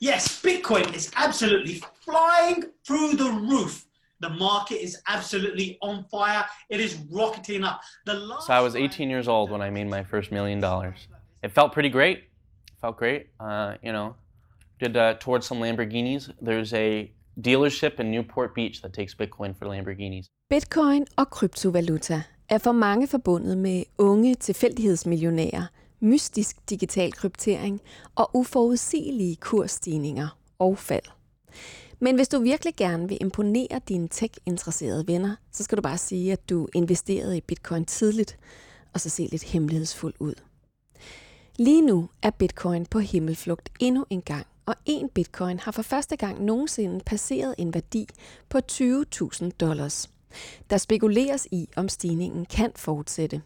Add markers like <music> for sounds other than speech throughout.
Yes, Bitcoin is absolutely flying through the roof. The market is absolutely on fire. It is rocketing up. The last So I was 18 years old when I made my first million dollars. It felt pretty great. Felt great. Uh, you know, did uh, towards some Lamborghinis. There's a dealership in Newport Beach that takes Bitcoin for Lamborghinis. Bitcoin og kryptovaluta er for mange forbundet med unge tilfældighedsmillionærer, mystisk digital kryptering og uforudsigelige kursstigninger og fald. Men hvis du virkelig gerne vil imponere dine tech-interesserede venner, så skal du bare sige, at du investerede i bitcoin tidligt, og så se lidt hemmelighedsfuld ud. Lige nu er bitcoin på himmelflugt endnu en gang, og en bitcoin har for første gang nogensinde passeret en værdi på 20.000 dollars. Der spekuleres i, om stigningen kan fortsætte.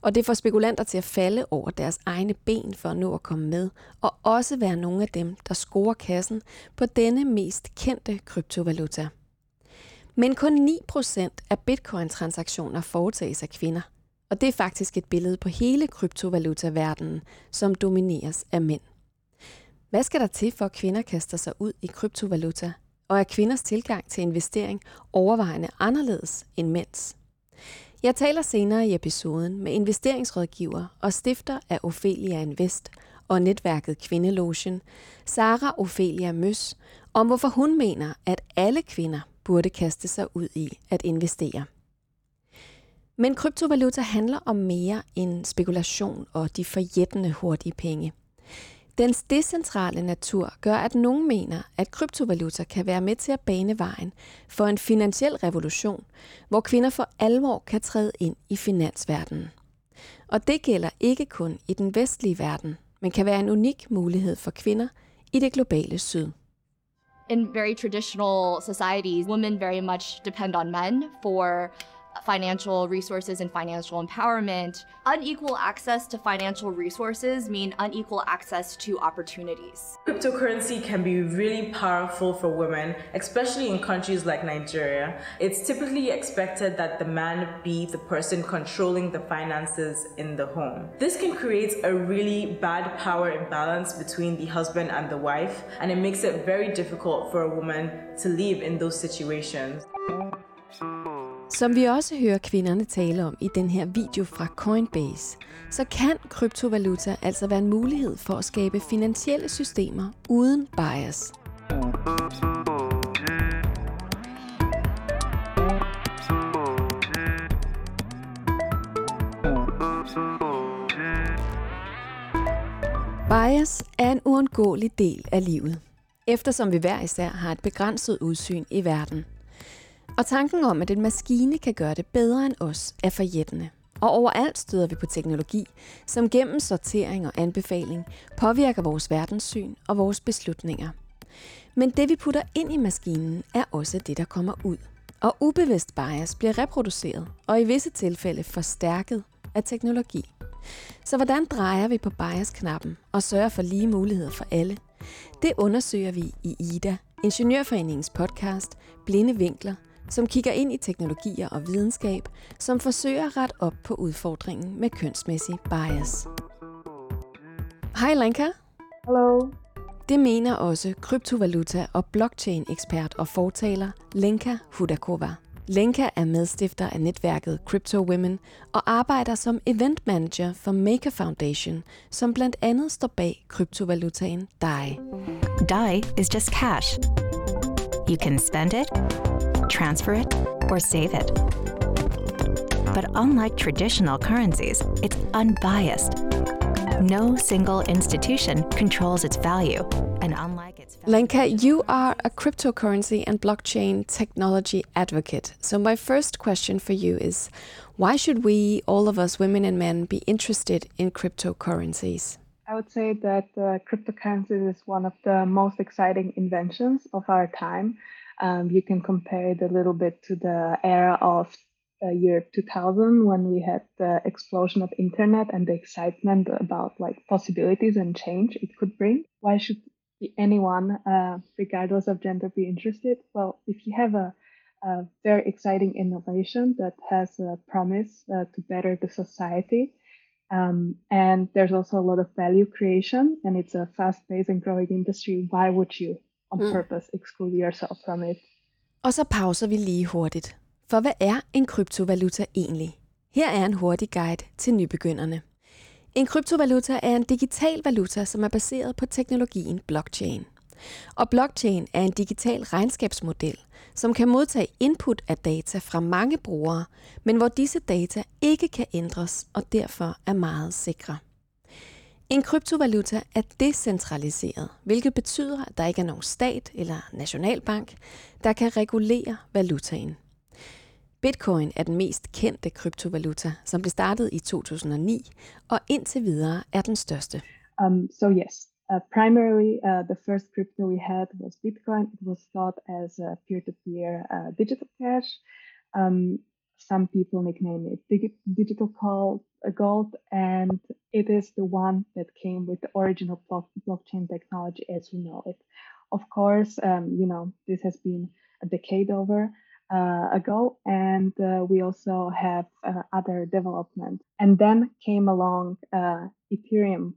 Og det får spekulanter til at falde over deres egne ben for at nå at komme med, og også være nogle af dem, der scorer kassen på denne mest kendte kryptovaluta. Men kun 9% af bitcoin-transaktioner foretages af kvinder. Og det er faktisk et billede på hele kryptovaluta-verdenen, som domineres af mænd. Hvad skal der til for, at kvinder kaster sig ud i kryptovaluta? Og er kvinders tilgang til investering overvejende anderledes end mænds? Jeg taler senere i episoden med investeringsrådgiver og stifter af Ophelia Invest og netværket Kvindelotion, Sara Ophelia Møs, om hvorfor hun mener, at alle kvinder burde kaste sig ud i at investere. Men kryptovaluta handler om mere end spekulation og de forjættende hurtige penge. Dens decentrale natur gør, at nogen mener, at kryptovaluta kan være med til at bane vejen for en finansiel revolution, hvor kvinder for alvor kan træde ind i finansverdenen. Og det gælder ikke kun i den vestlige verden, men kan være en unik mulighed for kvinder i det globale syd. In very traditional societies, women very much depend on men for financial resources and financial empowerment. Unequal access to financial resources mean unequal access to opportunities. Cryptocurrency can be really powerful for women, especially in countries like Nigeria. It's typically expected that the man be the person controlling the finances in the home. This can create a really bad power imbalance between the husband and the wife, and it makes it very difficult for a woman to live in those situations. Som vi også hører kvinderne tale om i den her video fra Coinbase, så kan kryptovaluta altså være en mulighed for at skabe finansielle systemer uden bias. Bias er en uundgåelig del af livet, eftersom vi hver især har et begrænset udsyn i verden – og tanken om, at en maskine kan gøre det bedre end os, er forjættende. Og overalt støder vi på teknologi, som gennem sortering og anbefaling påvirker vores verdenssyn og vores beslutninger. Men det vi putter ind i maskinen er også det, der kommer ud. Og ubevidst bias bliver reproduceret og i visse tilfælde forstærket af teknologi. Så hvordan drejer vi på bias-knappen og sørger for lige muligheder for alle? Det undersøger vi i IDA, Ingeniørforeningens podcast Blinde Vinkler, som kigger ind i teknologier og videnskab, som forsøger at rette op på udfordringen med kønsmæssig bias. Hej Lenka. Hello. Det mener også kryptovaluta- og blockchain-ekspert og fortaler Lenka Hudakova. Lenka er medstifter af netværket Crypto Women og arbejder som event manager for Maker Foundation, som blandt andet står bag kryptovalutaen DAI. DAI is just cash. You can spend it, transfer it, or save it. But unlike traditional currencies, it's unbiased. No single institution controls its value, and unlike its Lenka, you are a cryptocurrency and blockchain technology advocate. So my first question for you is why should we, all of us women and men, be interested in cryptocurrencies? I would say that uh, cryptocurrencies is one of the most exciting inventions of our time. Um, you can compare it a little bit to the era of uh, year 2000 when we had the explosion of internet and the excitement about like possibilities and change it could bring. Why should anyone, uh, regardless of gender, be interested? Well, if you have a, a very exciting innovation that has a promise uh, to better the society, Um, and there's also a lot of value creation, and it's a fast-paced and growing industry. Why would you, on Mm. purpose, exclude yourself from it? Og så pauser vi lige hurtigt. For hvad er en kryptovaluta egentlig? Her er en hurtig guide til nybegynderne. En kryptovaluta er en digital valuta, som er baseret på teknologien blockchain. Og blockchain er en digital regnskabsmodel, som kan modtage input af data fra mange brugere, men hvor disse data ikke kan ændres og derfor er meget sikre. En kryptovaluta er decentraliseret, hvilket betyder, at der ikke er nogen stat eller nationalbank, der kan regulere valutaen. Bitcoin er den mest kendte kryptovaluta, som blev startet i 2009, og indtil videre er den største. Um, so yes, uh, primarily uh, the first crypto we had was Bitcoin. It was thought as a peer-to-peer uh, digital cash. Um, some people nickname it digital gold, gold, and it is the one that came with the original block- blockchain technology as we know it. Of course, um, you know this has been a decade over uh, ago, and uh, we also have uh, other development. And then came along uh, Ethereum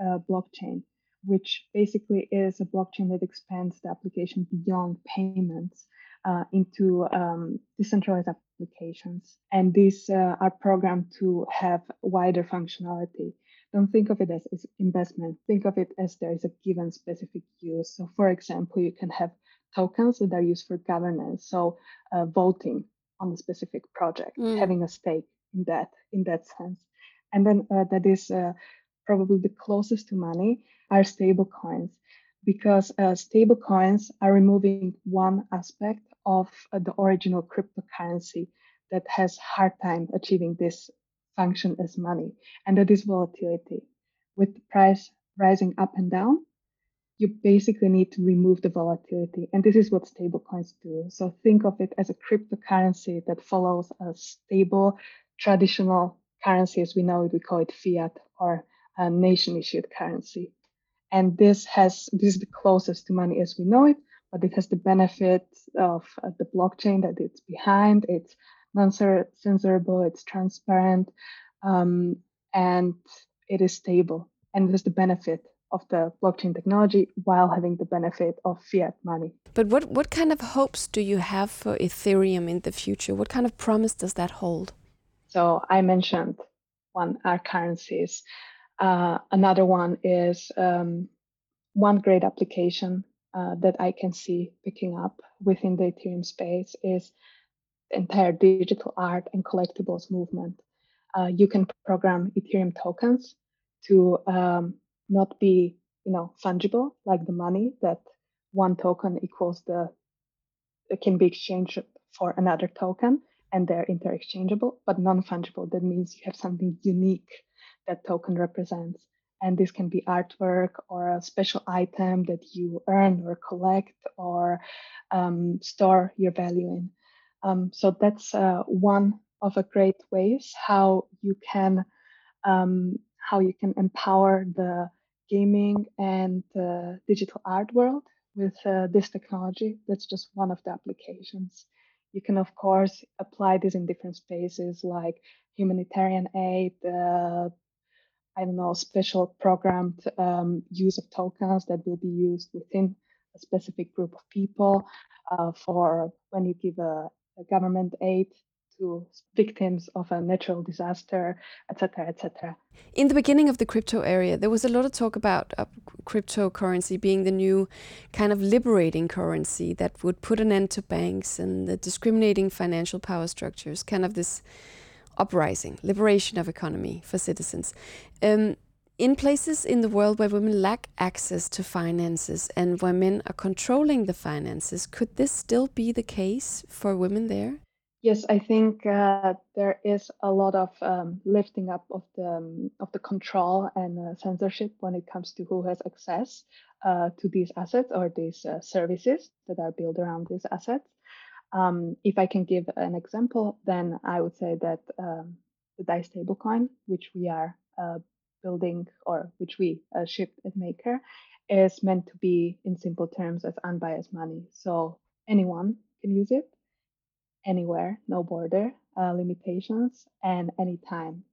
uh, blockchain, which basically is a blockchain that expands the application beyond payments uh, into um, decentralized applications. And these uh, are programmed to have wider functionality. Don't think of it as, as investment. Think of it as there is a given specific use. So, for example, you can have tokens that are used for governance. So, uh, voting on a specific project, Mm. having a stake in that in that sense. And then uh, that is uh, probably the closest to money are stable coins because uh, stable coins are removing one aspect of uh, the original cryptocurrency that has hard time achieving this function as money and that is volatility. With the price rising up and down you basically need to remove the volatility and this is what stable coins do. So think of it as a cryptocurrency that follows a stable traditional currency as we know it we call it fiat or a nation issued currency. And this has this is the closest to money as we know it but it has the benefit of uh, the blockchain that it's behind it's non-censorable it's transparent um, and it is stable and it has the benefit of the blockchain technology while having the benefit of fiat money But what, what kind of hopes do you have for Ethereum in the future? What kind of promise does that hold? So I mentioned one are currencies. Uh, another one is um, one great application uh, that I can see picking up within the Ethereum space is the entire digital art and collectibles movement. Uh, you can program Ethereum tokens to um, not be, you know, fungible like the money that one token equals the can be exchanged for another token and they're interchangeable but non-fungible that means you have something unique that token represents and this can be artwork or a special item that you earn or collect or um, store your value in um, so that's uh, one of a great ways how you can um, how you can empower the gaming and uh, digital art world with uh, this technology. That's just one of the applications. You can, of course, apply this in different spaces like humanitarian aid, uh, I don't know, special programmed um, use of tokens that will be used within a specific group of people uh, for when you give a, a government aid to victims of a natural disaster, etc., etc. In the beginning of the crypto area, there was a lot of talk about uh, cryptocurrency being the new kind of liberating currency that would put an end to banks and the discriminating financial power structures, kind of this uprising, liberation of economy for citizens. Um, in places in the world where women lack access to finances and where men are controlling the finances, could this still be the case for women there? Yes, I think uh, there is a lot of um, lifting up of the um, of the control and uh, censorship when it comes to who has access uh, to these assets or these uh, services that are built around these assets. Um, if I can give an example, then I would say that um, the DAI stablecoin, which we are uh, building or which we uh, shipped at Maker, is meant to be, in simple terms, as unbiased money. So anyone can use it anywhere, no border uh, limitations, and anytime.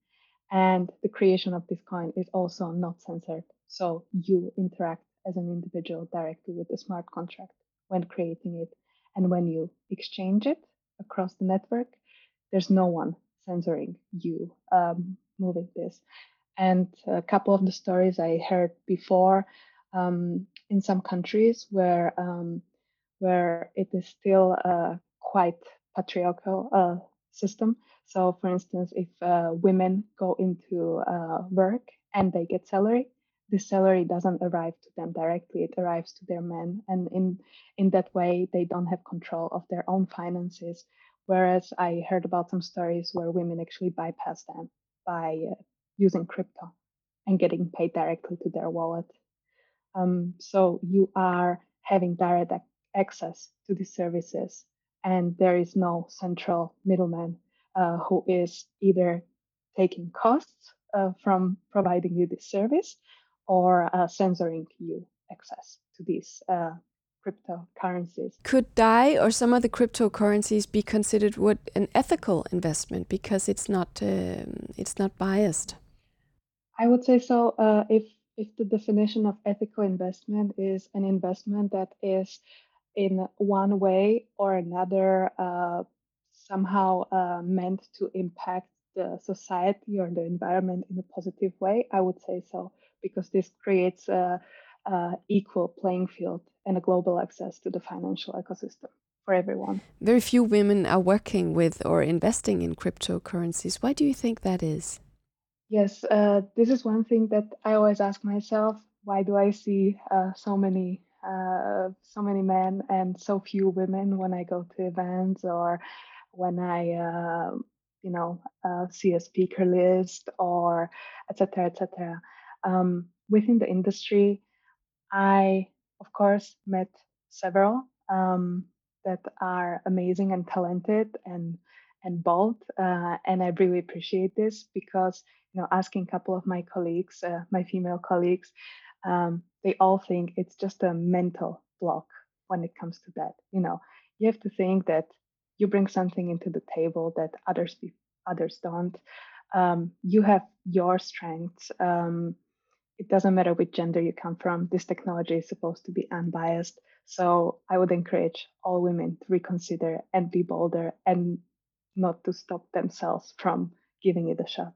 And the creation of this coin is also not censored. So you interact as an individual directly with the smart contract when creating it. And when you exchange it across the network, there's no one censoring you um, moving this. And a couple of the stories I heard before um, in some countries where um, where it is still a quite patriarchal uh, system. So, for instance, if uh, women go into uh, work and they get salary, the salary doesn't arrive to them directly; it arrives to their men, and in in that way, they don't have control of their own finances. Whereas I heard about some stories where women actually bypass them by uh, using crypto and getting paid directly to their wallet. Um, so you are having direct access to these services, and there is no central middleman uh, who is either taking costs uh, from providing you this service or uh, censoring you access to these uh, cryptocurrencies. Could DAI or some of the cryptocurrencies be considered what an ethical investment because it's not um, it's not biased? I would say so. Uh, if if the definition of ethical investment is an investment that is in one way or another uh, somehow uh, meant to impact the society or the environment in a positive way, I would say so, because this creates a, a equal playing field and a global access to the financial ecosystem for everyone. Very few women are working with or investing in cryptocurrencies. Why do you think that is? Yes, uh, this is one thing that I always ask myself. Why do I see uh, so many uh, so many men and so few women when I go to events or when I, uh, you know, uh, see a speaker list or etc. etc. Um, within the industry, I of course met several um, that are amazing and talented and and bold, uh, and I really appreciate this because you know asking a couple of my colleagues, uh, my female colleagues, um, they all think it's just a mental block when it comes to that. You know, you have to think that you bring something into the table that others be, others don't. Um, you have your strengths. Um, it doesn't matter which gender you come from. This technology is supposed to be unbiased. So I would encourage all women to reconsider and be bolder and not to stop themselves from giving it a shot.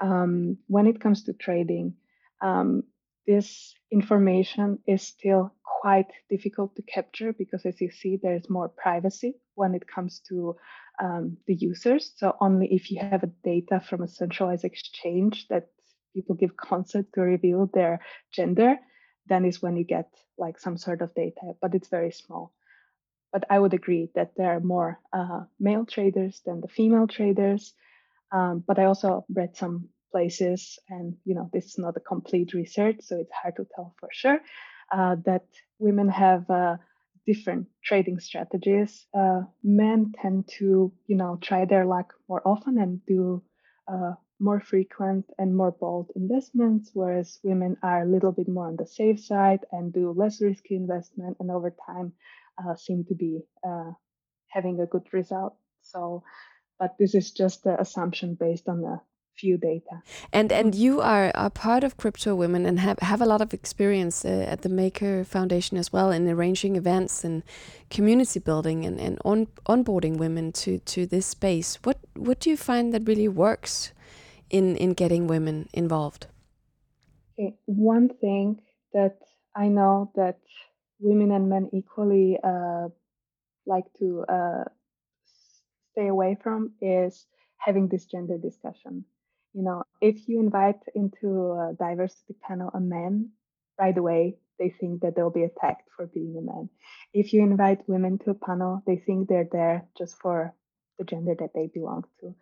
Um, when it comes to trading, um, this information is still quite difficult to capture because, as you see, there's more privacy when it comes to um, the users. So, only if you have a data from a centralized exchange that people give consent to reveal their gender, then is when you get like some sort of data, but it's very small. But I would agree that there are more uh, male traders than the female traders. Um, but I also read some places, and you know this is not a complete research, so it's hard to tell for sure uh, that women have uh, different trading strategies. Uh, men tend to you know try their luck more often and do uh, more frequent and more bold investments, whereas women are a little bit more on the safe side and do less risky investment, and over time uh, seem to be uh, having a good result. So, but this is just the assumption based on the few data. And and you are a part of Crypto Women and have, have a lot of experience uh, at the Maker Foundation as well in arranging events and community building and, and on, onboarding women to, to this space. What what do you find that really works in, in getting women involved? One thing that I know that women and men equally uh, like to uh, stay away from is having this gender discussion you know, if you invite into a diversity panel a man, right away they think that they'll be attacked for being a man. If you invite women to a panel, they think they're there just for the gender that they belong to.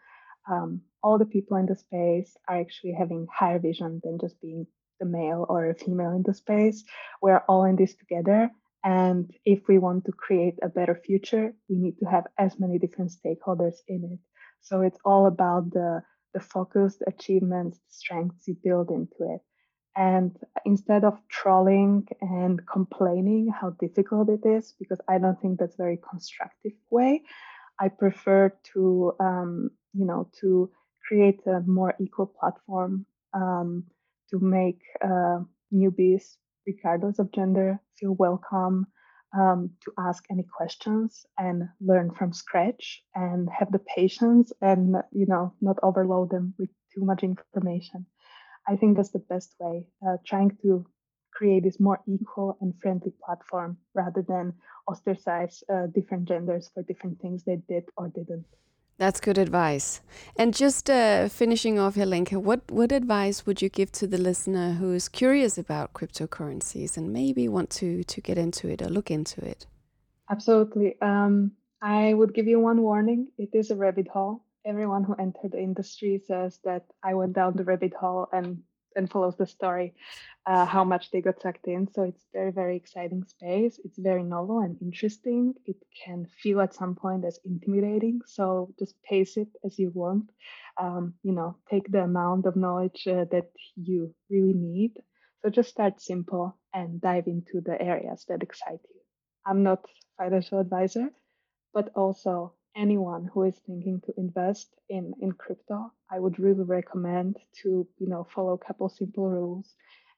Um, all the people in the space are actually having higher vision than just being the male or a female in the space. We're all in this together. And if we want to create a better future, we need to have as many different stakeholders in it. So it's all about the the focus, the achievements, the strengths you build into it. And instead of trolling and complaining how difficult it is, because I don't think that's a very constructive way, I prefer to, um, you know, to create a more equal platform um, to make uh, newbies, regardless of gender, feel welcome, um, to ask any questions and learn from scratch and have the patience and you know not overload them with too much information. I think that's the best way uh, trying to create this more equal and friendly platform rather than ostracize uh, different genders for different things they did or didn't That's good advice. And just uh, finishing off, Helenka, what, what advice would you give to the listener who is curious about cryptocurrencies and maybe want to, to get into it or look into it? Absolutely. Um, I would give you one warning. It is a rabbit hole. Everyone who entered the industry says that I went down the rabbit hole and and follows the story uh, how much they got sucked in. So it's very very exciting space. It's very novel and interesting. It can feel at some point as intimidating. So just pace it as you want. Um, you know take the amount of knowledge uh, that you really need. So just start simple and dive into the areas that excite you. I'm not financial advisor but also anyone who is thinking to invest in in crypto i would really recommend to you know follow a couple simple rules.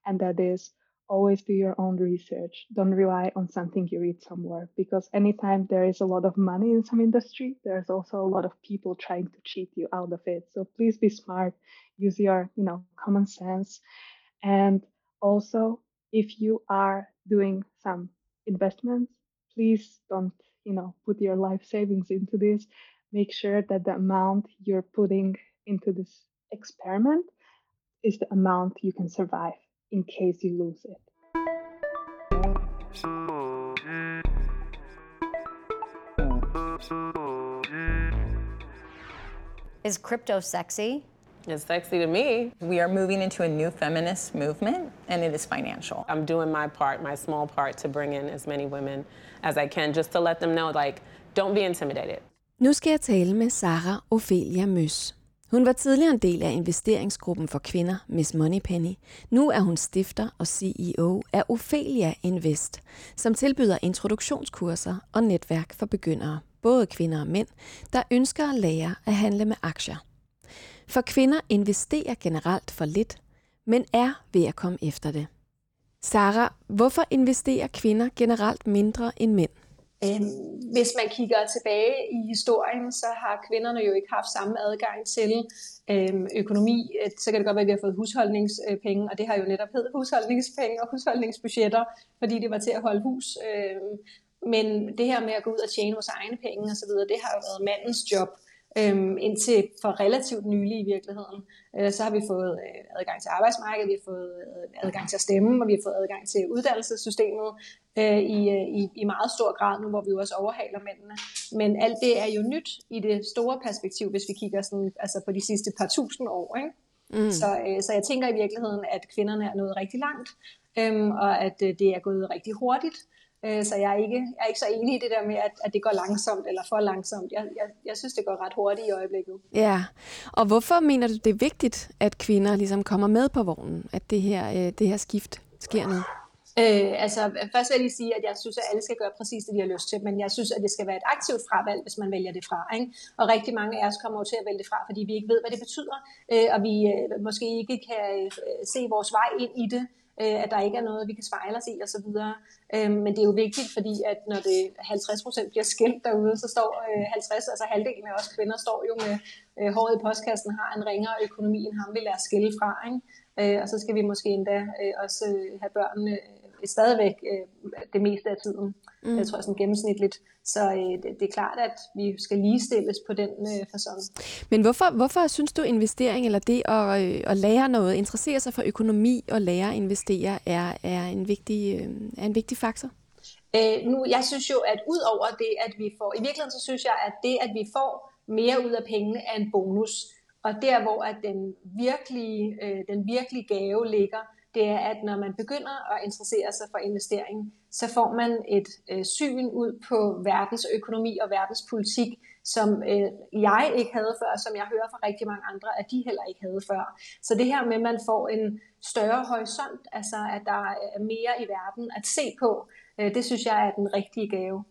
And that is always do your own research. Don't rely on something you read somewhere because anytime there is a lot of money in some industry there's also a lot of people trying to cheat you out of it. So please be smart. Use your you know common sense. And also if you are doing some investments please don't you know put your life savings into this make sure that the amount you're putting into this experiment is the amount you can survive in case you lose it Is crypto sexy? It's sexy to me. We are moving into a new feminist movement, and it is financial. I'm doing my part, my small part, to bring in as many women as I can, just to let them know, like, don't be intimidated. Nu skal jeg tale med Sara Ophelia Møs. Hun var tidligere en del af investeringsgruppen for kvinder, Miss Moneypenny. Nu er hun stifter og CEO af Ophelia Invest, som tilbyder introduktionskurser og netværk for begyndere, både kvinder og mænd, der ønsker at lære at handle med aktier. For kvinder investerer generelt for lidt, men er ved at komme efter det. Sara, hvorfor investerer kvinder generelt mindre end mænd? Øhm, hvis man kigger tilbage i historien, så har kvinderne jo ikke haft samme adgang til øhm, økonomi. Så kan det godt være, at vi har fået husholdningspenge, og det har jo netop heddet husholdningspenge og husholdningsbudgetter, fordi det var til at holde hus. Øhm, men det her med at gå ud og tjene vores egne penge osv., det har jo været mandens job øhm, indtil for relativt nylig i virkeligheden. Øh, så har vi fået øh, adgang til arbejdsmarkedet, vi har fået øh, adgang til at stemme, og vi har fået adgang til uddannelsessystemet øh, i, øh, i, i meget stor grad nu, hvor vi jo også overhaler mændene. Men alt det er jo nyt i det store perspektiv, hvis vi kigger sådan, altså på de sidste par tusind år. Ikke? Mm. Så, øh, så jeg tænker i virkeligheden, at kvinderne er nået rigtig langt, øhm, og at øh, det er gået rigtig hurtigt. Øh, så jeg er, ikke, jeg er ikke så enig i det der med, at, at det går langsomt eller for langsomt. Jeg, jeg, jeg synes, det går ret hurtigt i øjeblikket. Ja, og hvorfor mener du, det er vigtigt, at kvinder ligesom kommer med på vognen? At det her, øh, det her skift sker nu? Øh, altså, først vil jeg lige sige, at jeg synes, at alle skal gøre præcis det, de har lyst til, men jeg synes, at det skal være et aktivt fravalg, hvis man vælger det fra. Ikke? Og rigtig mange af os kommer jo til at vælge det fra, fordi vi ikke ved, hvad det betyder, øh, og vi øh, måske ikke kan øh, se vores vej ind i det øh, at der ikke er noget, vi kan spejle os i osv. Øh, men det er jo vigtigt, fordi at når det 50% bliver skilt derude, så står øh, 50, altså halvdelen af os kvinder, står jo med øh, håret i postkassen, har en ringere økonomi end ham, vi lader skille fra. Ikke? Øh, og så skal vi måske endda øh, også øh, have børnene øh, stadigvæk øh, det meste af tiden. Mm. Jeg tror sådan gennemsnitligt. Så øh, det, det er klart, at vi skal ligestilles på den øh, fasong. Men hvorfor, hvorfor synes du investering, eller det at, øh, at lære noget, interessere sig for økonomi og lære at investere, er, er, en, vigtig, øh, er en vigtig faktor? Øh, nu, jeg synes jo, at ud over det, at vi får, i virkeligheden så synes jeg, at det, at vi får mere ud af pengene, er en bonus. Og der, hvor at den virkelige, øh, den virkelige gave ligger, det er, at når man begynder at interessere sig for investering, så får man et øh, syn ud på verdens økonomi og verdens politik, som øh, jeg ikke havde før, som jeg hører fra rigtig mange andre, at de heller ikke havde før. Så det her med, at man får en større horisont, altså at der er mere i verden at se på, øh, det synes jeg er den rigtige gave.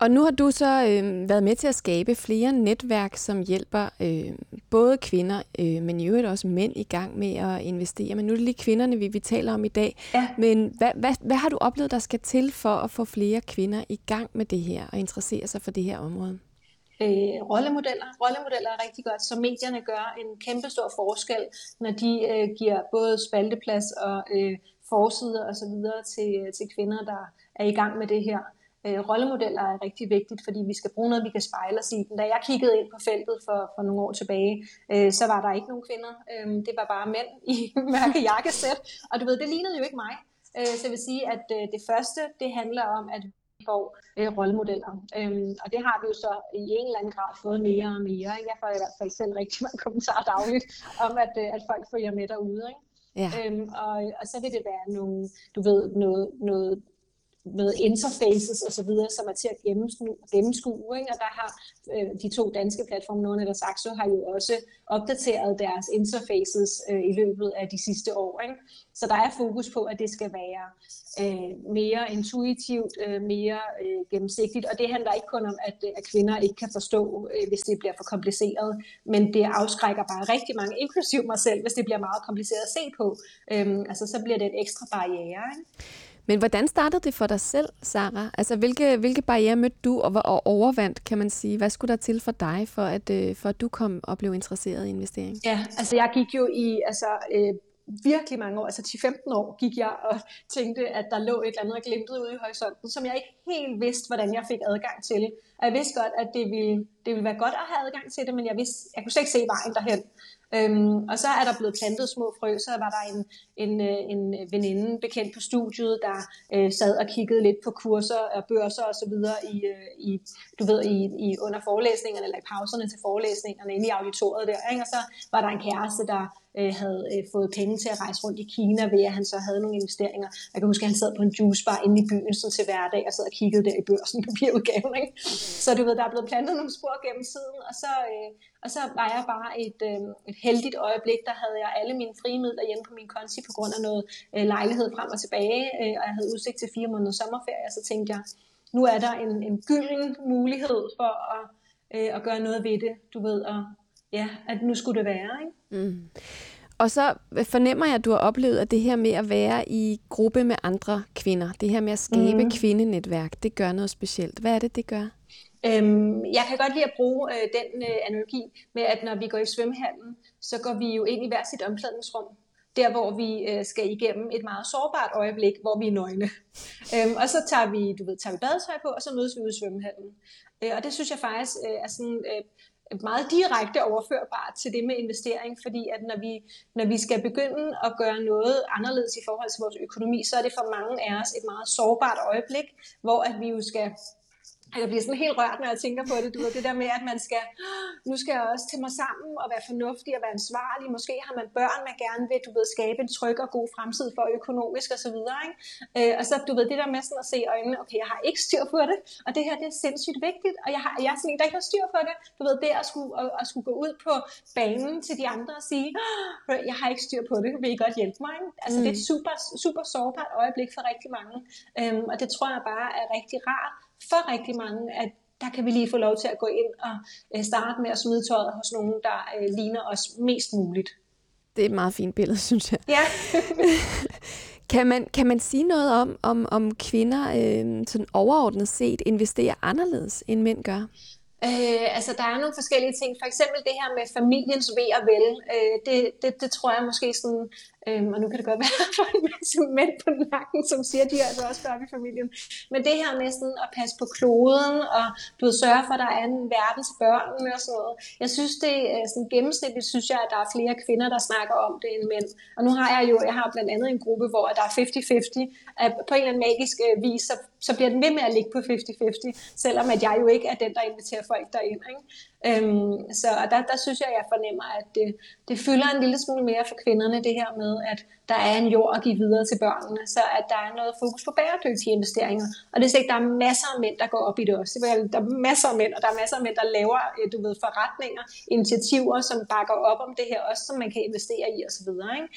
Og nu har du så øh, været med til at skabe flere netværk, som hjælper øh, både kvinder, øh, men i øvrigt også mænd i gang med at investere. Men nu er det lige kvinderne, vi, vi taler om i dag. Ja. Men hvad, hvad, hvad har du oplevet, der skal til for at få flere kvinder i gang med det her og interessere sig for det her område? øh, rollemodeller. Rollemodeller er rigtig godt, så medierne gør en kæmpe stor forskel, når de øh, giver både spalteplads og øh, forsider og så videre til, til kvinder, der er i gang med det her. Øh, rollemodeller er rigtig vigtigt, fordi vi skal bruge noget, vi kan spejle os i. Da jeg kiggede ind på feltet for, for nogle år tilbage, øh, så var der ikke nogen kvinder. Øh, det var bare mænd i <laughs> mørke jakkesæt, og du ved, det lignede jo ikke mig. Øh, så jeg vil sige, at øh, det første, det handler om, at får øh, rollemodeller. Øhm, og det har vi jo så i en eller anden grad fået mere og mere. Ikke? Jeg får i hvert fald selv rigtig mange kommentarer dagligt om, at, øh, at folk følger med derude. Ikke? Ja. Øhm, og, og så vil det være nogle, du ved, noget, noget med interfaces og så videre, som er til at gennemskue. gennemskue ikke? Og der har øh, de to danske platforme, Nordnet og Saxo, har jo også opdateret deres interfaces øh, i løbet af de sidste år. Ikke? Så der er fokus på, at det skal være øh, mere intuitivt, øh, mere øh, gennemsigtigt. Og det handler ikke kun om, at, at kvinder ikke kan forstå, øh, hvis det bliver for kompliceret, men det afskrækker bare rigtig mange, inklusiv mig selv, hvis det bliver meget kompliceret at se på. Øh, altså så bliver det et ekstra barriere. Ikke? Men hvordan startede det for dig selv, Sara? Altså, hvilke, hvilke barriere mødte du og, og overvandt, kan man sige? Hvad skulle der til for dig, for at, øh, for at du kom og blev interesseret i investering? Ja, altså jeg gik jo i altså, øh, virkelig mange år, altså 10-15 år, gik jeg og tænkte, at der lå et eller andet glimtet ude i horisonten, som jeg ikke helt vidste, hvordan jeg fik adgang til. Og jeg vidste godt, at det ville, det ville være godt at have adgang til det, men jeg, vidste, jeg kunne slet ikke se vejen derhen. Øhm, og så er der blevet plantet små frø, så var der en, en, øh, en veninde bekendt på studiet, der øh, sad og kiggede lidt på kurser og børser og så videre i, øh, i du ved, i, i under forelæsningerne eller i pauserne til forelæsningerne inde i auditoriet der. Ikke? Og så var der en kæreste, der øh, havde øh, fået penge til at rejse rundt i Kina ved, at han så havde nogle investeringer. Jeg kan huske, at han sad på en juicebar inde i byen sådan til hverdag og sad og kiggede der i børsen på papirudgaven. Ikke? Så du ved, der er blevet plantet nogle spor gennem tiden, og så, øh, og så var jeg bare et, øh, et heldigt øjeblik, der havde jeg alle mine frie midler hjemme på min konti på grund af noget øh, lejlighed frem og tilbage, øh, og jeg havde udsigt til fire måneder sommerferie, så tænkte jeg, nu er der en, en gylden mulighed for at, øh, at gøre noget ved det, du ved, og ja, at nu skulle det være, ikke? Mm. Og så fornemmer jeg, at du har oplevet, at det her med at være i gruppe med andre kvinder, det her med at skabe mm. kvindenetværk, det gør noget specielt. Hvad er det, det gør? Øhm, jeg kan godt lide at bruge øh, den øh, analogi med, at når vi går i svømmehallen, så går vi jo ind i hver sit omklædningsrum. Der, hvor vi øh, skal igennem et meget sårbart øjeblik, hvor vi er nøgne. <laughs> øhm, og så tager vi, du ved, tager vi badetøj på, og så mødes vi ude i svømmehallen. Øh, og det synes jeg faktisk øh, er sådan... Øh, meget direkte overførbart til det med investering, fordi at når vi, når vi skal begynde at gøre noget anderledes i forhold til vores økonomi, så er det for mange af os et meget sårbart øjeblik, hvor at vi jo skal jeg bliver sådan helt rørt, når jeg tænker på det. Du ved, det der med, at man skal, nu skal jeg også tage mig sammen og være fornuftig og være ansvarlig. Måske har man børn, man gerne vil, du ved, skabe en tryg og god fremtid for økonomisk og så videre. Ikke? Øh, og så, du ved, det der med sådan at se øjnene, okay, jeg har ikke styr på det, og det her, det er sindssygt vigtigt, og jeg, har, jeg er sådan en, der ikke har styr på det. Du ved, det at skulle, at, at skulle gå ud på banen til de andre og sige, jeg har ikke styr på det, vil I godt hjælpe mig? Ikke? Altså, mm. det er et mm. super, super sårbart øjeblik for rigtig mange, øhm, og det tror jeg bare er rigtig rart for rigtig mange, at der kan vi lige få lov til at gå ind og øh, starte med at smide tøjet hos nogen, der øh, ligner os mest muligt. Det er et meget fint billede, <laughs> synes jeg. Ja. <laughs> kan, man, kan man sige noget om, om, om kvinder øh, sådan overordnet set investerer anderledes, end mænd gør? Øh, altså, der er nogle forskellige ting. For eksempel det her med familiens ved og vel. Øh, det, det, det tror jeg måske sådan... Øh, og nu kan det godt <laughs> være, at der en masse mænd på nakken, som siger, at de er altså også børn i familien. Men det her med sådan at passe på kloden, og du ved, sørge for, at der er en verden til børnene og sådan noget. Jeg synes, det er sådan gennemsnitligt, synes jeg, at der er flere kvinder, der snakker om det end mænd. Og nu har jeg jo, jeg har blandt andet en gruppe, hvor der er 50-50. At på en eller anden magisk øh, vis, så, så bliver den ved med at ligge på 50-50, selvom at jeg jo ikke er den, der inviterer folk derind. Ikke? Øhm, så der, der synes jeg, jeg fornemmer, at det, det fylder en lille smule mere for kvinderne, det her med, at der er en jord at give videre til børnene, så at der er noget fokus på bæredygtige investeringer. Og det er ikke, der er masser af mænd, der går op i det også. Der er masser af mænd, og der er masser af mænd, der laver du ved, forretninger, initiativer, som bakker op om det her også, som man kan investere i osv. Ikke?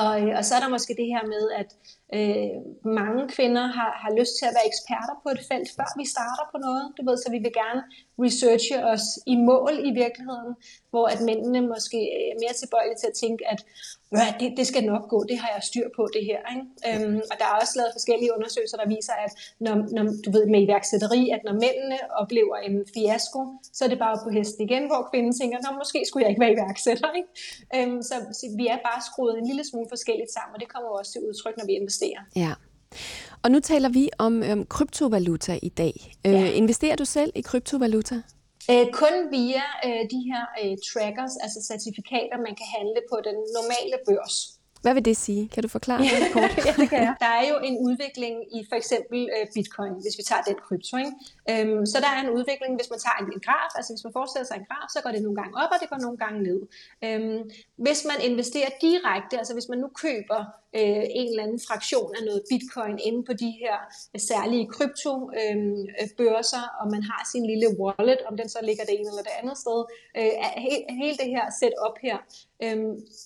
Og, øh, og så er der måske det her med, at Øh, mange kvinder har, har lyst til at være eksperter på et felt, før vi starter på noget. Du ved, så vi vil gerne researche os i mål i virkeligheden, hvor at mændene måske er mere tilbøjelige til at tænke, at det, det skal nok gå, det har jeg styr på det her. Ikke? Øhm, og der er også lavet forskellige undersøgelser, der viser, at når, når du ved med iværksætteri, at når mændene oplever en fiasko, så er det bare på hesten igen, hvor kvinden tænker, at måske skulle jeg ikke være iværksætter. Ikke? Øhm, så, så vi er bare skruet en lille smule forskelligt sammen, og det kommer også til udtryk, når vi investerer. Ja. Og nu taler vi om øhm, kryptovaluta i dag. Øh, ja. Investerer du selv i kryptovaluta? Øh, kun via øh, de her øh, trackers, altså certifikater, man kan handle på den normale børs. Hvad vil det sige? Kan du forklare <laughs> det kort? ja, det kan jeg. Der er jo en udvikling i for eksempel øh, bitcoin, hvis vi tager den krypto. Ikke? Øhm, så der er en udvikling, hvis man tager en, en graf, altså hvis man forestiller sig en graf, så går det nogle gange op, og det går nogle gange ned. Øhm, hvis man investerer direkte, altså hvis man nu køber øh, en eller anden fraktion af noget bitcoin inde på de her særlige kryptobørser, øh, og man har sin lille wallet, om den så ligger det ene eller det andet sted, øh, he, hele det her setup her, øh,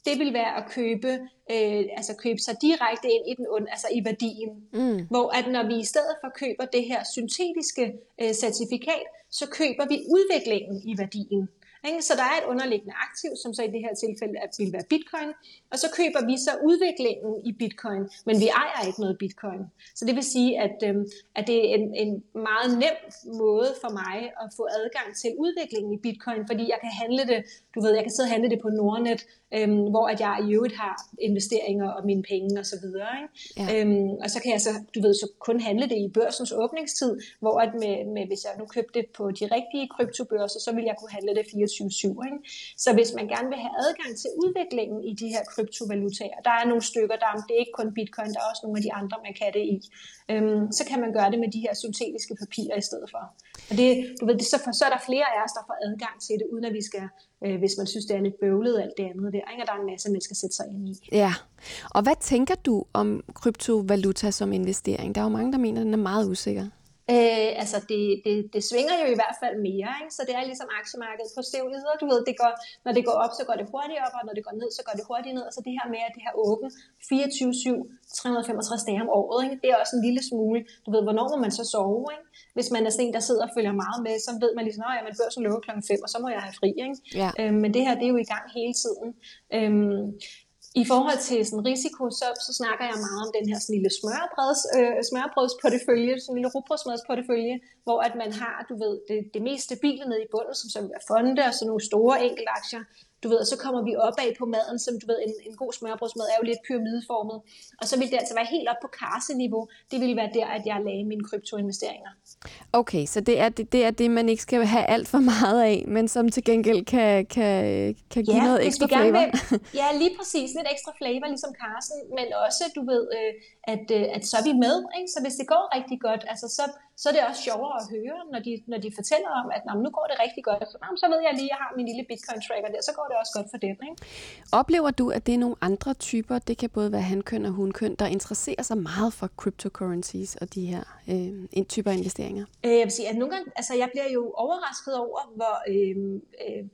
det vil være at købe øh, altså købe sig direkte ind i den altså i værdien. Mm. Hvor at når vi i stedet for køber det her syntetiske øh, certifikat, så køber vi udviklingen i værdien. Ikke? Så der er et underliggende aktiv, som så i det her tilfælde vil være bitcoin, og så køber vi så udviklingen i bitcoin, men vi ejer ikke noget bitcoin. Så det vil sige, at, øhm, at det er en, en meget nem måde for mig at få adgang til udviklingen i bitcoin, fordi jeg kan handle det, du ved, jeg kan sidde og handle det på Nordnet, øhm, hvor at jeg i øvrigt har investeringer og mine penge og så videre. Ikke? Ja. Øhm, og så kan jeg så, du ved, så kun handle det i børsens åbningstid, hvor at med, med, hvis jeg nu købte det på de rigtige kryptobørser, så vil jeg kunne handle det 24-7. Ikke? Så hvis man gerne vil have adgang til udviklingen i de her kryptovalutaer, der er nogle stykker, der det er ikke kun bitcoin, der er også nogle af de andre, man kan det i, øhm, så kan man gøre det med de her syntetiske papirer i stedet for. Og det, du ved, det, så, for, så er der flere af os, der får adgang til det, uden at vi skal, øh, hvis man synes, det er lidt bøvlet alt det andet der, ikke? og der er en masse, man skal sætte sig ind i. Ja, og hvad tænker du om kryptovaluta som investering? Der er jo mange, der mener, at den er meget usikker. Øh, altså det, det, det svinger jo i hvert fald mere, ikke? så det er ligesom aktiemarkedet på stævligheder. Du ved, det går, når det går op, så går det hurtigt op, og når det går ned, så går det hurtigt ned. Altså det her med, at det her åben 24-7, 365 dage om året, ikke? det er også en lille smule, du ved, hvornår må man så sove? Ikke? Hvis man er sådan en, der sidder og følger meget med, så ved man ligesom, at ja, børsen lukker klokken 5, og så må jeg have fri. Ikke? Ja. Øh, men det her, det er jo i gang hele tiden. Øhm, i forhold til sådan risiko, så, så snakker jeg meget om den her sådan lille smørbrøds, øh, smørbrødsportefølje, sådan en lille rugbrødsmadsportefølje, hvor at man har, du ved, det, det mest stabile nede i bunden, som så vil være fonde og sådan nogle store enkeltaktier, du ved, og så kommer vi opad på maden, som du ved, en, en god smørbrødsmad er jo lidt pyramideformet, og så vil det altså være helt op på karseniveau. Det vil være der, at jeg lagde mine kryptoinvesteringer. Okay, så det er det, det er det, man ikke skal have alt for meget af, men som til gengæld kan, kan, kan give ja, noget ekstra flavor. Vil, <laughs> ja, lige præcis. Lidt ekstra flavor, ligesom Carsten, men også, du ved, øh, at, øh, at så er vi med. Ikke? Så hvis det går rigtig godt, altså så, så er det også sjovere at høre, når de, når de fortæller om, at nu går det rigtig godt. Så, så ved jeg lige, at jeg har min lille bitcoin-tracker der, så går det også godt for dem. Ikke? Oplever du, at det er nogle andre typer, det kan både være hankøn og hunkøn, der interesserer sig meget for cryptocurrencies og de her øh, typer investeringer? Øh, jeg vil sige, at nogle gange, altså jeg bliver jo overrasket over, hvor, øh, øh,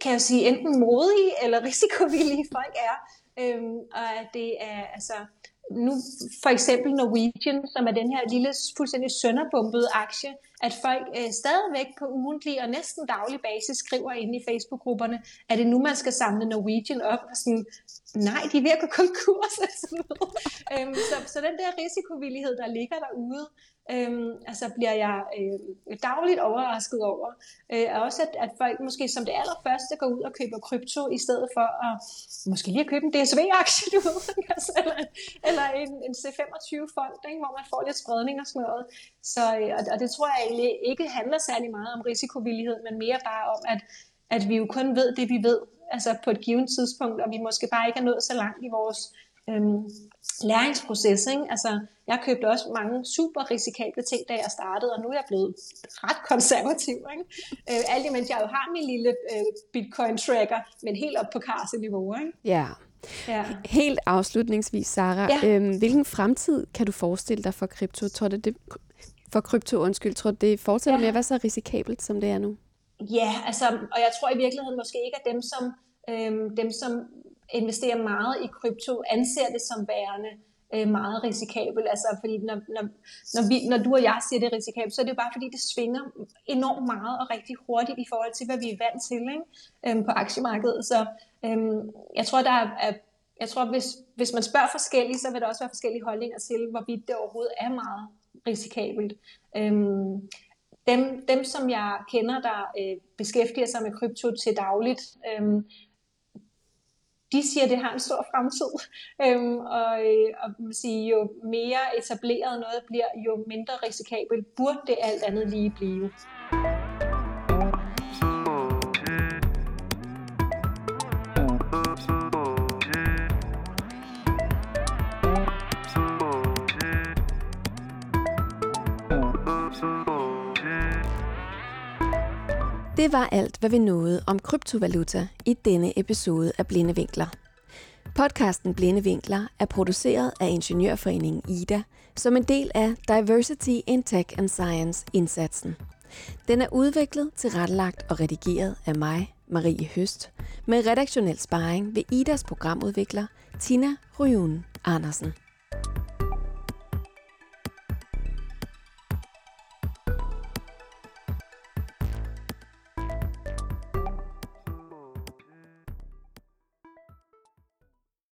kan jeg sige, enten modige eller <laughs> risikovillige folk er. Øh, og at det er, altså, nu for eksempel Norwegian, som er den her lille fuldstændig sønderbumpede aktie, at folk øh, stadigvæk på ugentlig og næsten daglig basis skriver ind i Facebook-grupperne, at det nu, man skal samle Norwegian op, og sådan, nej, de er ved at gå konkurs. <laughs> øhm, så, så den der risikovillighed, der ligger derude, øhm, altså bliver jeg øh, dagligt overrasket over. Øh, og også at, at folk måske som det allerførste går ud og køber krypto, i stedet for at måske lige at købe en DSV-aktie, <laughs> du ved, altså, eller, eller en, en C25-fond, ikke, hvor man får lidt spredning og sådan noget. Så, øh, og, og det tror jeg egentlig ikke handler særlig meget om risikovillighed, men mere bare om, at, at vi jo kun ved det, vi ved, altså på et givet tidspunkt, og vi måske bare ikke er nået så langt i vores øhm, læringsproces. Ikke? Altså, jeg købte også mange super risikable ting, da jeg startede, og nu er jeg blevet ret konservativ. Ikke? Øh, alt imens jeg jo har min lille øh, bitcoin-tracker, men helt op på karseniveau. Ikke? Ja. Ja. Helt afslutningsvis, Sara. Ja. Øhm, hvilken fremtid kan du forestille dig for krypto? Tror du, det, for krypto, undskyld, tror du, det fortsætter ja. med at være så risikabelt, som det er nu? Ja, altså, og jeg tror i virkeligheden måske ikke, at dem, som, øhm, dem, som investerer meget i krypto, anser det som værende øh, meget risikabel. Altså, fordi når, når, når, vi, når du og jeg siger, det er risikabelt, så er det jo bare fordi, det svinger enormt meget og rigtig hurtigt i forhold til, hvad vi er vant til ikke? Øhm, på aktiemarkedet. Så øhm, jeg tror, der er, er jeg tror, hvis, hvis man spørger forskelligt, så vil der også være forskellige holdninger til, hvorvidt det overhovedet er meget risikabelt. Øhm, dem, dem, som jeg kender, der øh, beskæftiger sig med krypto til dagligt, øhm, de siger, at det har en stor fremtid. Øhm, og, øh, og man sige, jo mere etableret noget bliver, jo mindre risikabelt burde det alt andet lige blive. Det var alt, hvad vi nåede om kryptovaluta i denne episode af Blinde Vinkler. Podcasten Blinde Vinkler er produceret af Ingeniørforeningen IDA som en del af Diversity in Tech and Science indsatsen. Den er udviklet, tilrettelagt og redigeret af mig, Marie Høst, med redaktionel sparring ved IDAs programudvikler Tina Ryun Andersen.